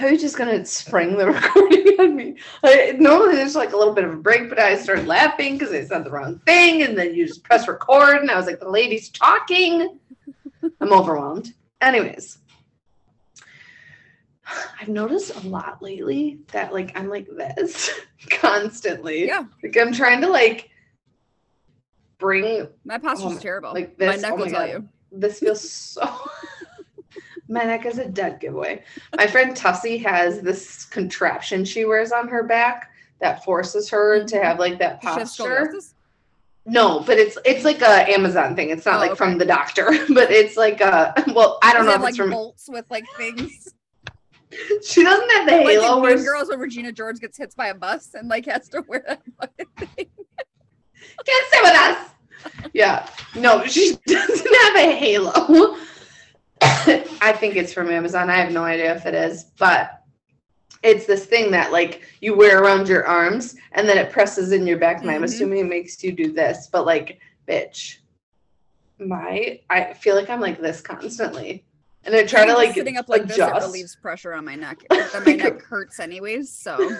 Was just gonna spring the recording on me. I, normally there's like a little bit of a break, but I started laughing because I said the wrong thing, and then you just press record, and I was like, "The lady's talking." I'm overwhelmed. Anyways, I've noticed a lot lately that like I'm like this constantly. Yeah. Like I'm trying to like bring my posture's oh, terrible. Like this. My neck oh will tell God. you. This feels so my neck is a dead giveaway. My friend Tussie has this contraption she wears on her back that forces her to mm-hmm. have like that posture. No, but it's it's like a Amazon thing. It's not oh, like okay. from the doctor, but it's like a well, I don't Does know if like it's from bolts with like things. she doesn't have the halo. Like in Girls when Regina George gets hit by a bus and like has to wear that fucking thing. Can't stay with us. Yeah, no, she doesn't have a halo. I think it's from Amazon. I have no idea if it is, but it's this thing that like you wear around your arms and then it presses in your back. And mm-hmm. I'm assuming it makes you do this, but like, bitch, my I feel like I'm like this constantly. And I try to like sitting up like adjust. this, it relieves pressure on my neck. my neck hurts anyways. So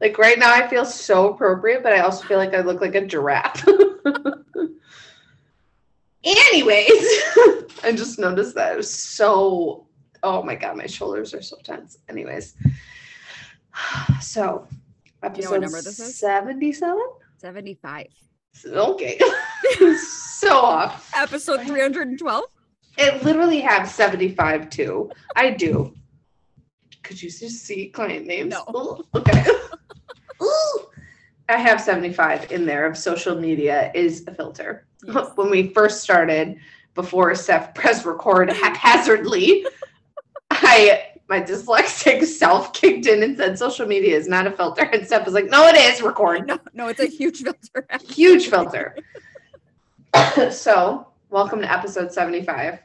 like right now I feel so appropriate, but I also feel like I look like a giraffe. Anyways, I just noticed that it was so. Oh my god, my shoulders are so tense. Anyways, so episode you know what number this is? Seventy-seven. Seventy-five. Okay, so off. Episode three hundred and twelve. It literally has seventy-five too. I do. Could you just see client names? No. Ooh, okay. I have 75 in there of social media is a filter. Yes. When we first started, before Steph pressed record haphazardly, I my dyslexic self kicked in and said social media is not a filter. And Steph was like, no, it is record. No, no, it's a huge filter. huge filter. so welcome to episode 75.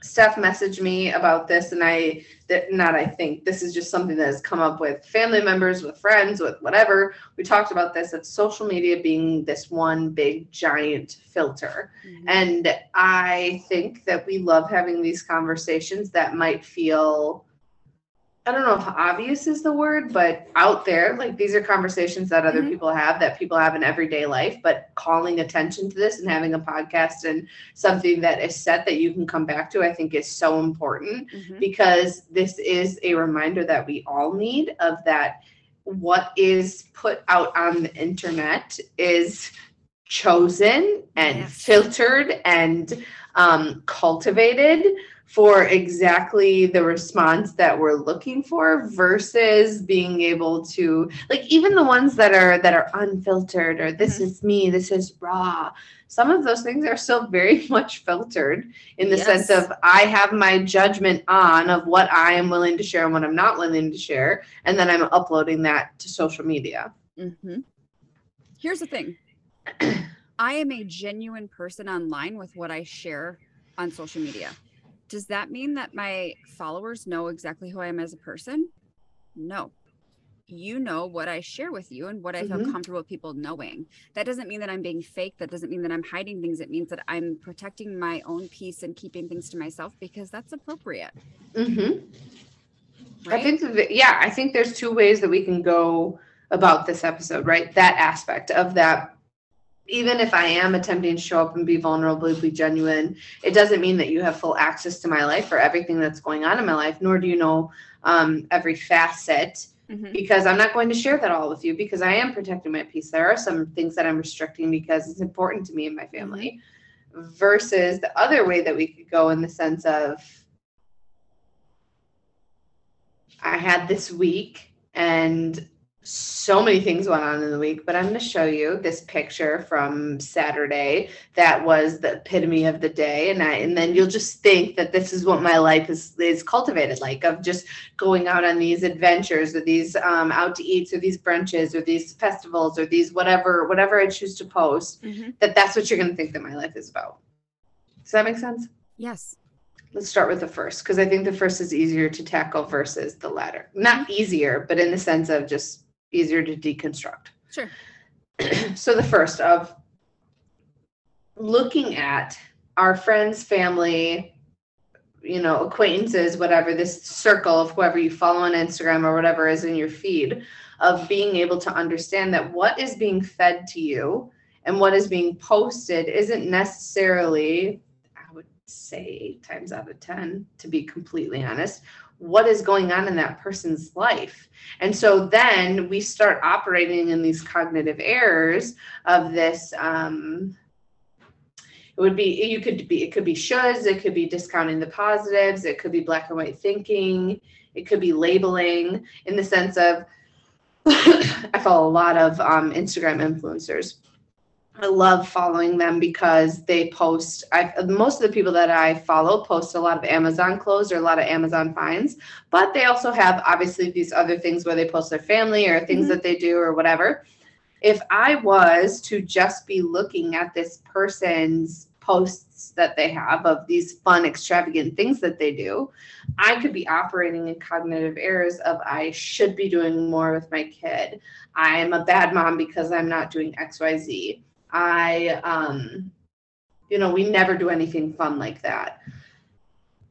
Steph messaged me about this, and I that not I think this is just something that has come up with family members, with friends, with whatever. We talked about this that social media being this one big giant filter. Mm-hmm. And I think that we love having these conversations that might feel I don't know if obvious is the word, but out there, like these are conversations that other mm-hmm. people have that people have in everyday life, but calling attention to this and having a podcast and something that is set that you can come back to, I think is so important mm-hmm. because this is a reminder that we all need of that what is put out on the internet is chosen and yes. filtered and um, cultivated for exactly the response that we're looking for versus being able to like even the ones that are that are unfiltered or this mm-hmm. is me this is raw some of those things are still very much filtered in the yes. sense of i have my judgment on of what i am willing to share and what i'm not willing to share and then i'm uploading that to social media mm-hmm. here's the thing i am a genuine person online with what i share on social media does that mean that my followers know exactly who I am as a person? No. You know what I share with you and what I feel mm-hmm. comfortable with people knowing. That doesn't mean that I'm being fake. That doesn't mean that I'm hiding things. It means that I'm protecting my own peace and keeping things to myself because that's appropriate. Mm-hmm. Right? I think, yeah, I think there's two ways that we can go about this episode, right? That aspect of that even if I am attempting to show up and be vulnerable, be genuine, it doesn't mean that you have full access to my life or everything that's going on in my life, nor do you know um, every facet. Mm-hmm. Because I'm not going to share that all with you because I am protecting my peace. There are some things that I'm restricting because it's important to me and my family. Mm-hmm. Versus the other way that we could go in the sense of I had this week and so many things went on in the week, but I'm going to show you this picture from Saturday that was the epitome of the day, and I and then you'll just think that this is what my life is is cultivated like of just going out on these adventures or these um, out to eats or these brunches or these festivals or these whatever whatever I choose to post. Mhm. That that's what you're going to think that my life is about. Does that make sense? Yes. Let's start with the first because I think the first is easier to tackle versus the latter. Not easier, but in the sense of just easier to deconstruct. Sure. so the first of looking at our friends, family, you know, acquaintances, whatever, this circle of whoever you follow on Instagram or whatever is in your feed, of being able to understand that what is being fed to you and what is being posted isn't necessarily, I would say, eight times out of 10, to be completely honest, what is going on in that person's life. And so then we start operating in these cognitive errors of this. Um, it would be you could be it could be shoulds, it could be discounting the positives, it could be black and white thinking, it could be labeling in the sense of I follow a lot of um, Instagram influencers. I love following them because they post. I most of the people that I follow post a lot of Amazon clothes or a lot of Amazon finds, but they also have obviously these other things where they post their family or things Mhm. that they do or whatever. If I was to just be looking at this person's posts that they have of these fun, extravagant things that they do, I could be operating in cognitive errors of I should be doing more with my kid. I am a bad mom because I'm not doing XYZ. I um you know, we never do anything fun like that.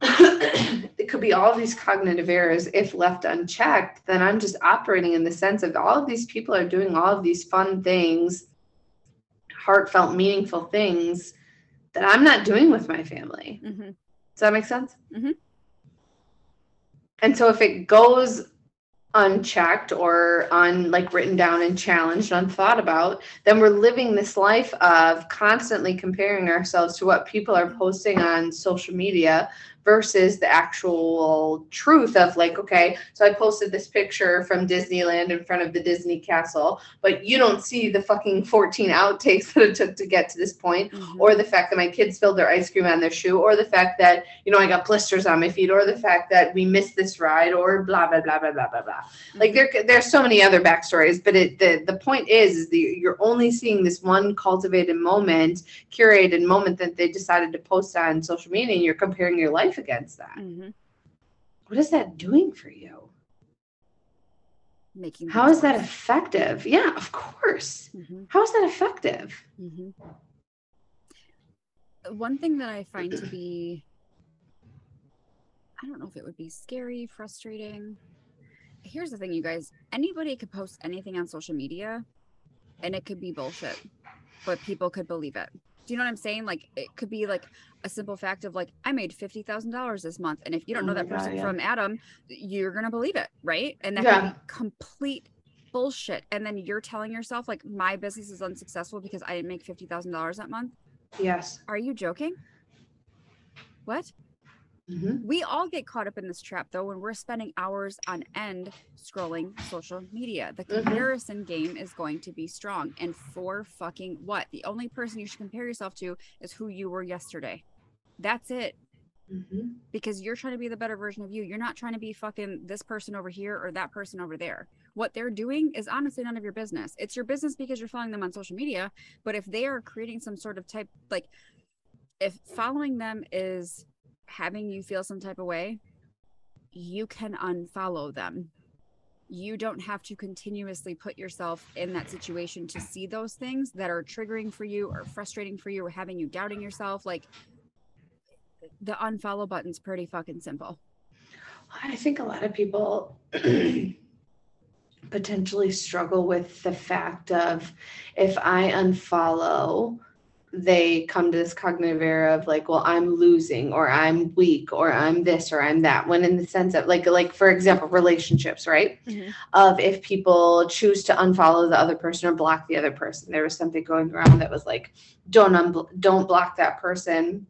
it could be all these cognitive errors if left unchecked, then I'm just operating in the sense of all of these people are doing all of these fun things, heartfelt, meaningful things that I'm not doing with my family. hmm Does that make sense? Mm-hmm. And so if it goes unchecked or on like written down and challenged, unthought about, then we're living this life of constantly comparing ourselves to what people are posting on social media versus the actual truth of like, okay, so I posted this picture from Disneyland in front of the Disney castle, but you don't see the fucking 14 outtakes that it took to get to this point Mhm. or the fact that my kids spilled their ice cream on their shoe, or the fact that you know I got blisters on my feet, or the fact that we missed this ride, or blah blah blah blah blah blah blah. Like there, there's so many other backstories, but it the the point is, is that you're only seeing this one cultivated moment, curated moment that they decided to post on social media, and you're comparing your life against that. Mhm. What is that doing for you? Making How is that worse. effective? Yeah, of course. Mhm. How is that effective? Mhm. One thing that I find to be, I don't know if it would be scary, frustrating. Here's the thing, you guys anybody could post anything on social media and it could be bullshit, but people could believe it. Do you know what I'm saying? Like, it could be like a simple fact of like, I made $50,000 this month. And if you don't Oh know that God, person yeah. from Adam, you're going to believe it, right? And that Yeah. could be complete bullshit. And then you're telling yourself, like, my business is unsuccessful because I didn't make $50,000 that month. Yes. Are you joking? What? Mhm. We all get caught up in this trap though when we're spending hours on end scrolling social media. The Mhm. comparison game is going to be strong. And for fucking what? The only person you should compare yourself to is who you were yesterday. That's it. Mhm. Because you're trying to be the better version of you. You're not trying to be fucking this person over here or that person over there. What they're doing is honestly none of your business. It's your business because you're following them on social media. But if they are creating some sort of type, like, if following them is having you feel some type of way, you can unfollow them. You don't have to continuously put yourself in that situation to see those things that are triggering for you or frustrating for you or having you doubting yourself. Like the unfollow button's pretty fucking simple. I think a lot of people potentially struggle with the fact of if I unfollow, they come to this cognitive error of like, well, I'm losing or I'm weak or I'm this or I'm that. When in the sense of like, like for example, relationships, right? Mhm. Of if people choose to unfollow the other person or block the other person, there was something going around that was like, don't unblo- don't block that person,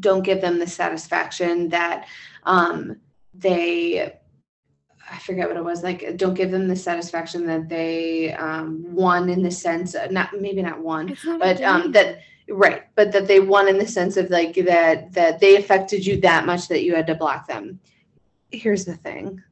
don't give them the satisfaction that um, they I forget what it was like. Don't give them the satisfaction that they um, won in the sense, not maybe not won, not but um, that right, but that they won in the sense of like that that they affected you that much that you had to block them. Here's the thing.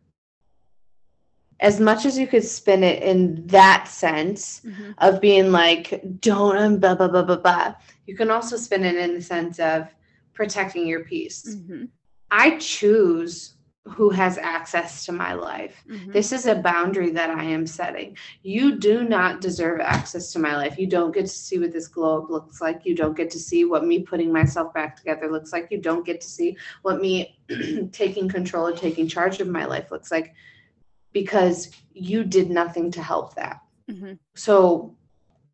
As much as you could spin it in that sense Mhm. of being like, don't blah blah blah blah blah, you can also spin it in the sense of protecting your peace. Mhm. I choose who has access to my life. Mhm. This is a boundary that I am setting. You do not deserve access to my life. You don't get to see what this globe looks like. You don't get to see what me putting myself back together looks like. You don't get to see what me taking control or taking charge of my life looks like because you did nothing to help that. Mhm. So,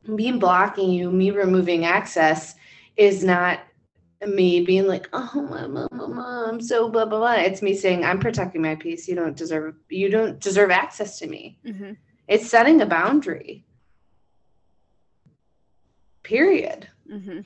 me blocking you, me removing access is not me being like, oh, my mom, my mom, so blah blah blah. It's me saying, I'm protecting my peace. You don't deserve, you don't deserve access to me. Mhm. It's setting a boundary. Period. Mhm.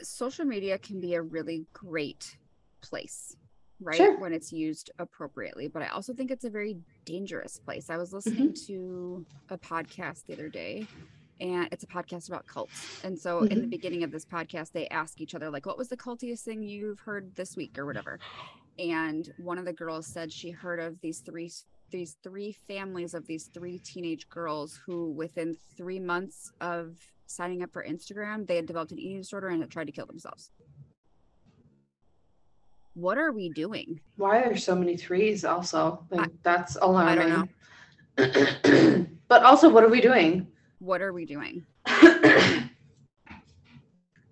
Social media can be a really great place, right? Sure. When it's used appropriately. But I also think it's a very dangerous place. I was listening to a podcast the other day, and it's a podcast about cults. And so in the mm-hmm. beginning of this podcast, they ask each other, like, what was the cultiest thing you've heard this week or whatever? And one of the girls said she heard of these three these three families of these three teenage girls who within three months of signing up for Instagram, they had developed an eating disorder and had tried to kill themselves. What are we doing? Why are there so many threes? Also, like, I- that's I alarming. don't know. but also, what are we doing? What are we doing?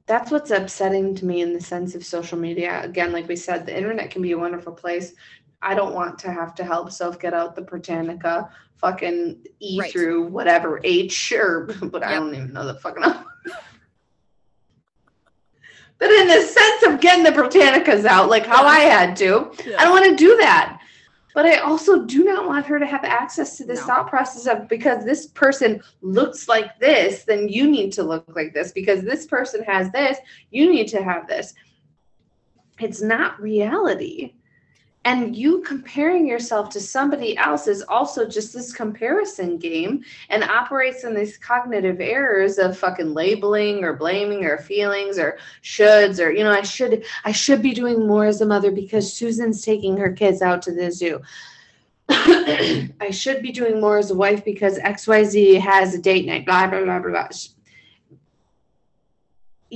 That's what's upsetting to me in the sense of social media. Again, like we said, the internet can be a wonderful place. I don't want to have to help self get out the Britannica, fucking E Right. through whatever H or, but I don't even know the fucking. but in the sense of getting the Britannicas out, like how I had to, I don't want to do that. But I also do not want her to have access to this No. thought process of because this person looks like this, then you need to look like this. Because this person has this, you need to have this. It's not reality. And you comparing yourself to somebody else is also just this comparison game and operates in these cognitive errors of fucking labeling or blaming or feelings or shoulds or you know I should I should be doing more as a mother because Susan's taking her kids out to the zoo. I should be doing more as a wife because XYZ has a date night, blah, blah, blah, blah, blah.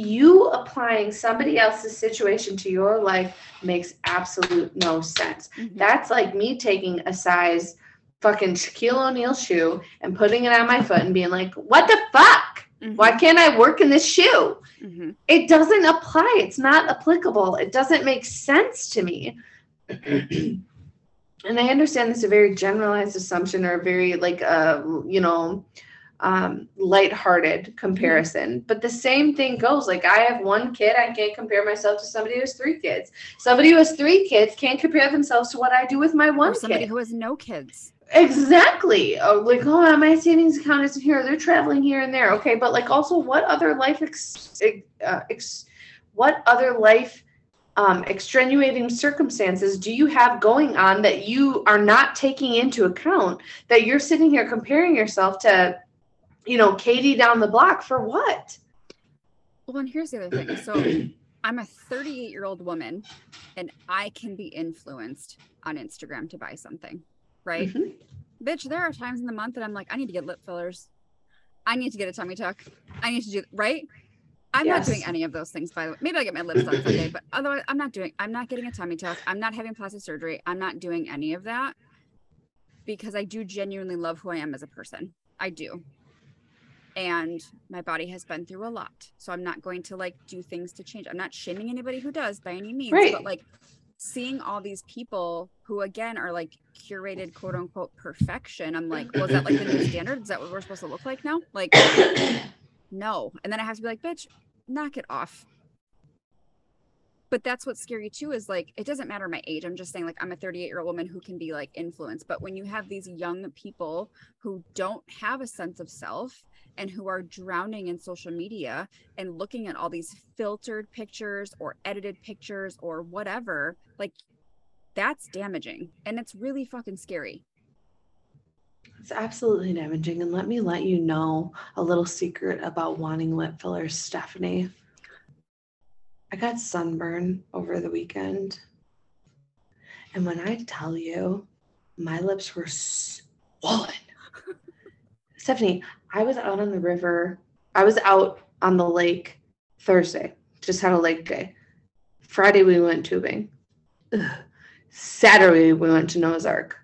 You applying somebody else's situation to your life makes absolute no sense. Mhm. That's like me taking a size fucking Shaquille O'Neal shoe and putting it on my foot and being like, what the fuck? Mhm. Why can't I work in this shoe? Mhm. it doesn't apply it's not applicable it doesn't make sense to me and i understand this is a very generalized assumption or a very like uh you know um lighthearted comparison but the same thing goes like i have one kid i can't compare myself to somebody who has three kids somebody who has three kids can't compare themselves to what i do with my Or one somebody kid who has no kids. Exactly. Oh, like, oh, my savings account isn't here. They're traveling here and there. Okay, but like, also, what other life, ex, uh, ex what other life um, extenuating circumstances do you have going on that you are not taking into account? That you're sitting here comparing yourself to, you know, Katie down the block for what? Well, and here's the other thing. So I'm a 38 year old woman and I can be influenced on Instagram to buy something, right? Mhm. Bitch, there are times in the month that I'm like, I need to get lip fillers. I need to get a tummy tuck. I need to do, right? I'm not doing any of those things, by the way. Maybe I'll get my lips done someday, but otherwise, I'm not doing, I'm not getting a tummy tuck. I'm not having plastic surgery. I'm not doing any of that because I do genuinely love who I am as a person. I do. And my body has been through a lot. So I'm not going to like do things to change. I'm not shaming anybody who does by any means, Right. but like seeing all these people who again are like curated quote unquote perfection. I'm like, well, is that like the new standard? Is that what we're supposed to look like now? Like, no. And then I have to be like, bitch, knock it off. But that's what's scary too is like, it doesn't matter my age. I'm just saying, like, I'm a 38 year old woman who can be like influenced. But when you have these young people who don't have a sense of self and who are drowning in social media and looking at all these filtered pictures or edited pictures or whatever, like, That's damaging and it's really fucking scary. It's absolutely damaging. And let me let you know a little secret about wanting lip fillers, Stephanie. I got sunburn over the weekend. And when I tell you, my lips were swollen. Stephanie, I was out on the river. I was out on the lake Thursday, just had a lake day. Friday, we went tubing. Ugh. Saturday, we went to Noah's Ark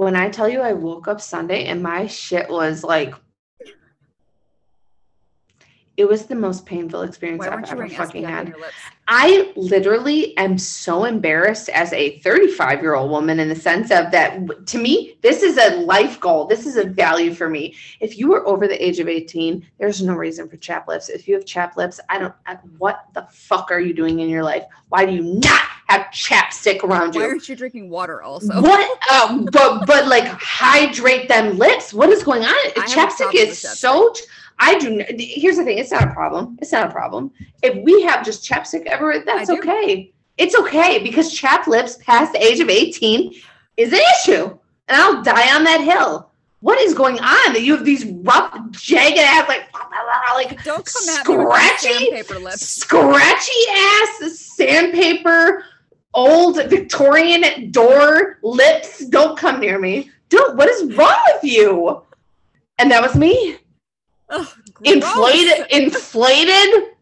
when I tell you I woke up Sunday and my shit was like it was the most painful experience I've ever fucking had. I literally am so embarrassed as a 35 year old woman in the sense of that to me, this is a life goal. This is a value for me. If you are over the age of 18, there's no reason for chap lips. If you have chap lips, I don't, what the fuck are you doing in your life? Why do you not have chapstick around you? Why aren't you drinking water also? What? Um, but, but like hydrate them lips. What is going on? Chapstick is chapstick. I do. Here's the thing. It's not a problem. It's not a problem. If we have just chapstick everywhere, that's okay. It's okay because chapped lips past the age of 18 is an issue, and I'll die on that hill. What is going on? That you have these rough, jagged ass, like, like don't come at scratchy, me lips. scratchy ass sandpaper, old Victorian door lips. Don't come near me. Don't. What is wrong with you? And that was me. Oh, inflated, inflated.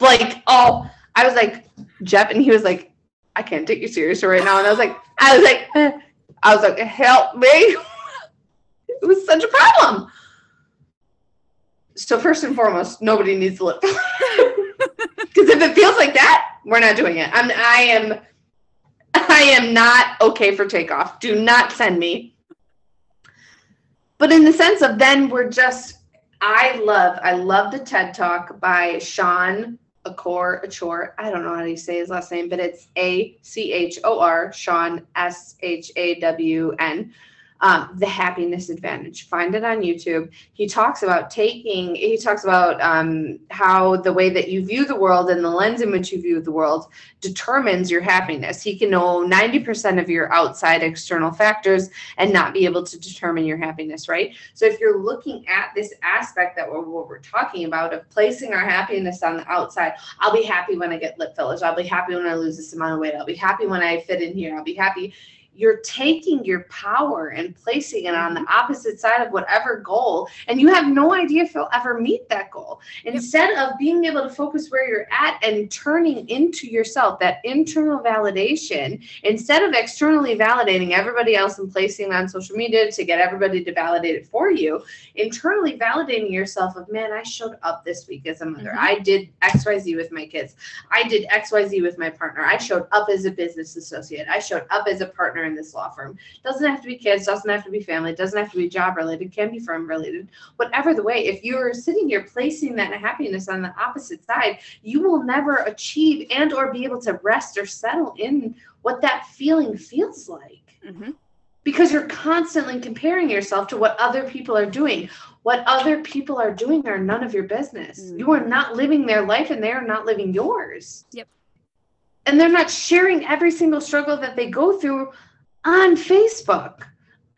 Like, oh, I was like, Jeff, and he was like, I can't take you seriously right now. And I was like, I was like, eh. I was like, help me. it was such a problem. So first and foremost, nobody needs to lip. Because if it feels like that, we're not doing it. I'm I am I am not okay for takeoff. Do not send me. But in the sense of then we're just I love, I love the TED Talk by Shawn Achor, Achor. I don't know how to say his last name, but it's A C H O R, Shawn S H A W N um, the happiness advantage. Find it on youtube. He talks about taking he talks about um, how the way that you view the world and the lens in which you view the world determines your happiness. He can know 90% of your outside external factors and not be able to determine your happiness right? So if you're looking at this aspect that we're, what we're talking about of placing our happiness on the outside i'll be happy when i get lip fillers. I'll be happy when i lose this amount of weight. I'll be happy when i fit in here. I'll be happy you're taking your power and placing it on the opposite side of whatever goal and you have no idea if you'll ever meet that goal. Instead of being able to focus where you're at and turning into yourself that internal validation instead of externally validating everybody else and placing on social media to get everybody to validate it for you internally validating yourself of man i showed up this week as a mother. Mm-hmm. i did xyz with my kids. I did xyz with my partner. I showed up as a business associate. I showed up as a partner in this law firm. Doesn't have to be kids, doesn't have to be family, doesn't have to be job related, can be firm related. Whatever the way, if you're sitting here placing that happiness on the opposite side, you will never achieve and or be able to rest or settle in what that feeling feels like. Mm-hmm because you're constantly comparing yourself to what other people are doing. What other people are doing are none of your business. Mm-hmm. You are not living their life and they are not living yours. Yep. And they're not sharing every single struggle that they go through on Facebook,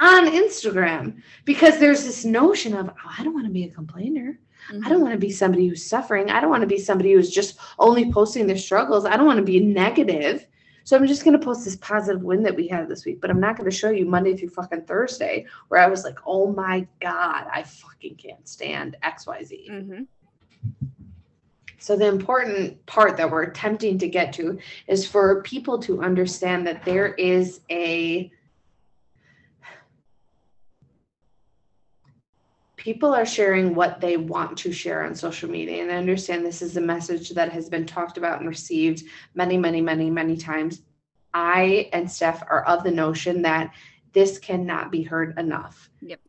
on Instagram, because there's this notion of, oh, I don't want to be a complainer. Mm-hmm. I don't want to be somebody who's suffering. I don't want to be somebody who's just only posting their struggles. I don't want to be negative. So I'm just going to post this positive win that we had this week, but I'm not going to show you Monday through fucking Thursday where I was like, oh my God, I fucking can't stand XYZ. Mm-hmm. So, the important part that we're attempting to get to is for people to understand that there is a people are sharing what they want to share on social media. And I understand this is a message that has been talked about and received many, many, many, many times. I and Steph are of the notion that this cannot be heard enough. Yep.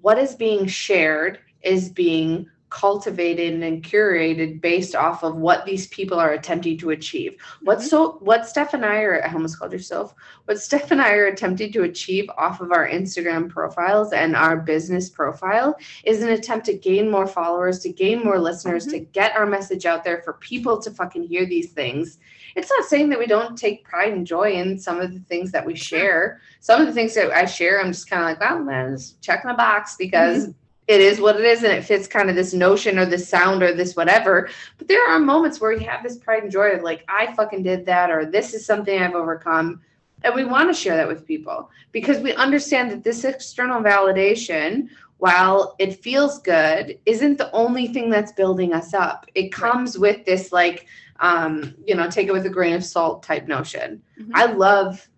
What is being shared is being cultivated and curated based off of what these people are attempting to achieve. What Mhm. so what Steph and I are I almost called yourself. What Steph and I are attempting to achieve off of our Instagram profiles and our business profile is an attempt to gain more followers, to gain more listeners, to get our message out there for people to fucking hear these things. It's not saying that we don't take pride and joy in some of the things that we share. Some of the things that I share, I'm just kind of like, well, man, just checking a box because it is what it is and it fits kind of this notion or this sound or this whatever. But there are moments where you have this pride and joy of like, I fucking did that or this is something I've overcome. And we want to share that with people because we understand that this external validation, while it feels good, isn't the only thing that's building us up. It comes with this, like, um, you know, take it with a grain of salt type notion. Mhm. I love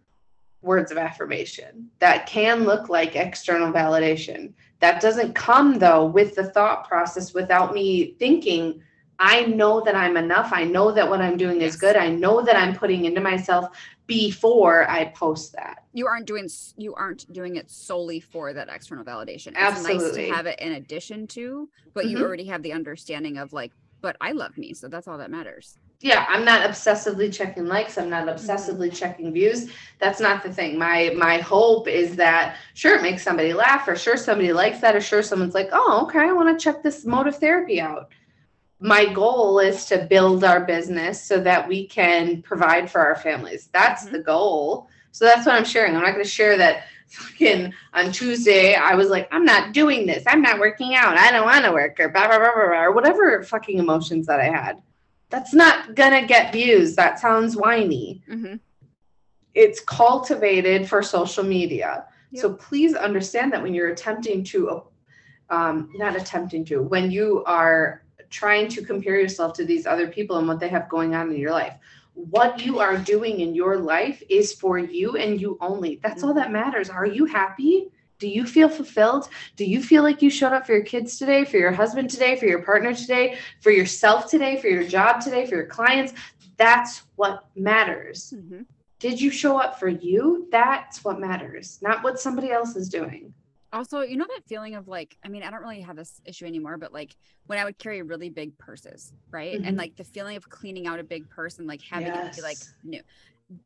words of affirmation that can look like external validation. That doesn't come though with the thought process without me thinking, I know that I'm enough. I know that what I'm doing is good. I know that I'm putting into myself before I post that. you aren't doing you aren't doing it solely for that external validation. It's nice Absolutely. to have it in addition to, but you Mhm. already have the understanding of like, but I love me, so that's all that matters. Yeah i'm not obsessively checking likes i'm not obsessively checking views. That's not the thing. My my hope is that sure it makes somebody laugh or sure somebody likes that or sure someone's like oh okay i want to check this motive therapy out. My goal is to build our business so that we can provide for our families. That's Mhm. the goal. So that's what i'm sharing. I'm not going to share that fucking on tuesday i was like i'm not doing this. I'm not working out. I don't want to work or blah, blah, blah, blah, blah, or whatever fucking emotions that i had that's not gonna get views. That sounds whiny. hmm It's cultivated for social media. So please understand that when you're attempting to, um, not attempting to, when you are trying to compare yourself to these other people and what they have going on in your life, what you are doing in your life is for you and you only. That's all that matters. Are you happy? Do you feel fulfilled? Do you feel like you showed up for your kids today, for your husband today, for your partner today, for yourself today, for your job today, for your clients? That's what matters. hmm Did you show up for you? That's what matters, not what somebody else is doing. Also, you know that feeling of like, I mean, I don't really have this issue anymore, but like when I would carry really big purses, right? Mhm. And like the feeling of cleaning out a big purse and like having it be like new.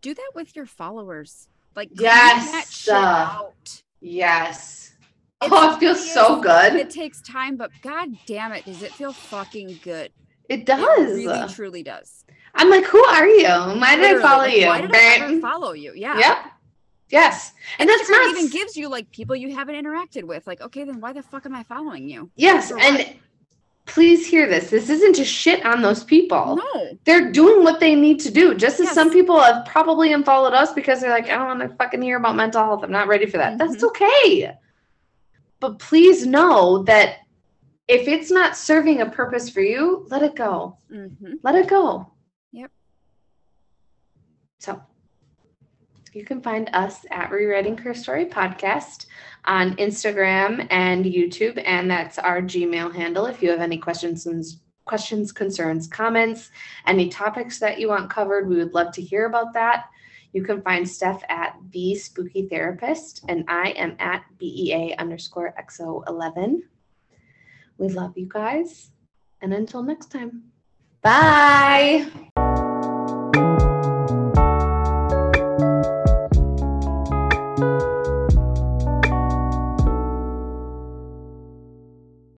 Do that with your followers. Like Yes, that shit uh, out. Yes. It's oh, it feels so good. It takes time, but god damn it, does it feel fucking good? It It does. really truly does. I'm like, who are you? Why did I follow like, you? Why did I ever follow you? Yeah. Yep. Yes. And that's Instagram not even gives you like people you haven't interacted with. Like, okay, then why the fuck am I following you? Yes, and what? Please hear this. This isn't to shit on those people. No. They're doing what they need to do. Just as Yes. some people have probably unfollowed us because they're like, I don't want to fucking hear about mental health. I'm not ready for that. That's Mhm. okay. But please know that if it's not serving a purpose for you, let it go. hmm Let it go. Yep. So you can find us at Rewriting Her Story Podcast on Instagram and YouTube, and that's our Gmail handle. If you have any questions questions, concerns, comments, any topics that you want covered, we would love to hear about that. You can find Steph at the Spooky Therapist, and I am at BEA underscore XO11. We love you guys, and until next time, bye.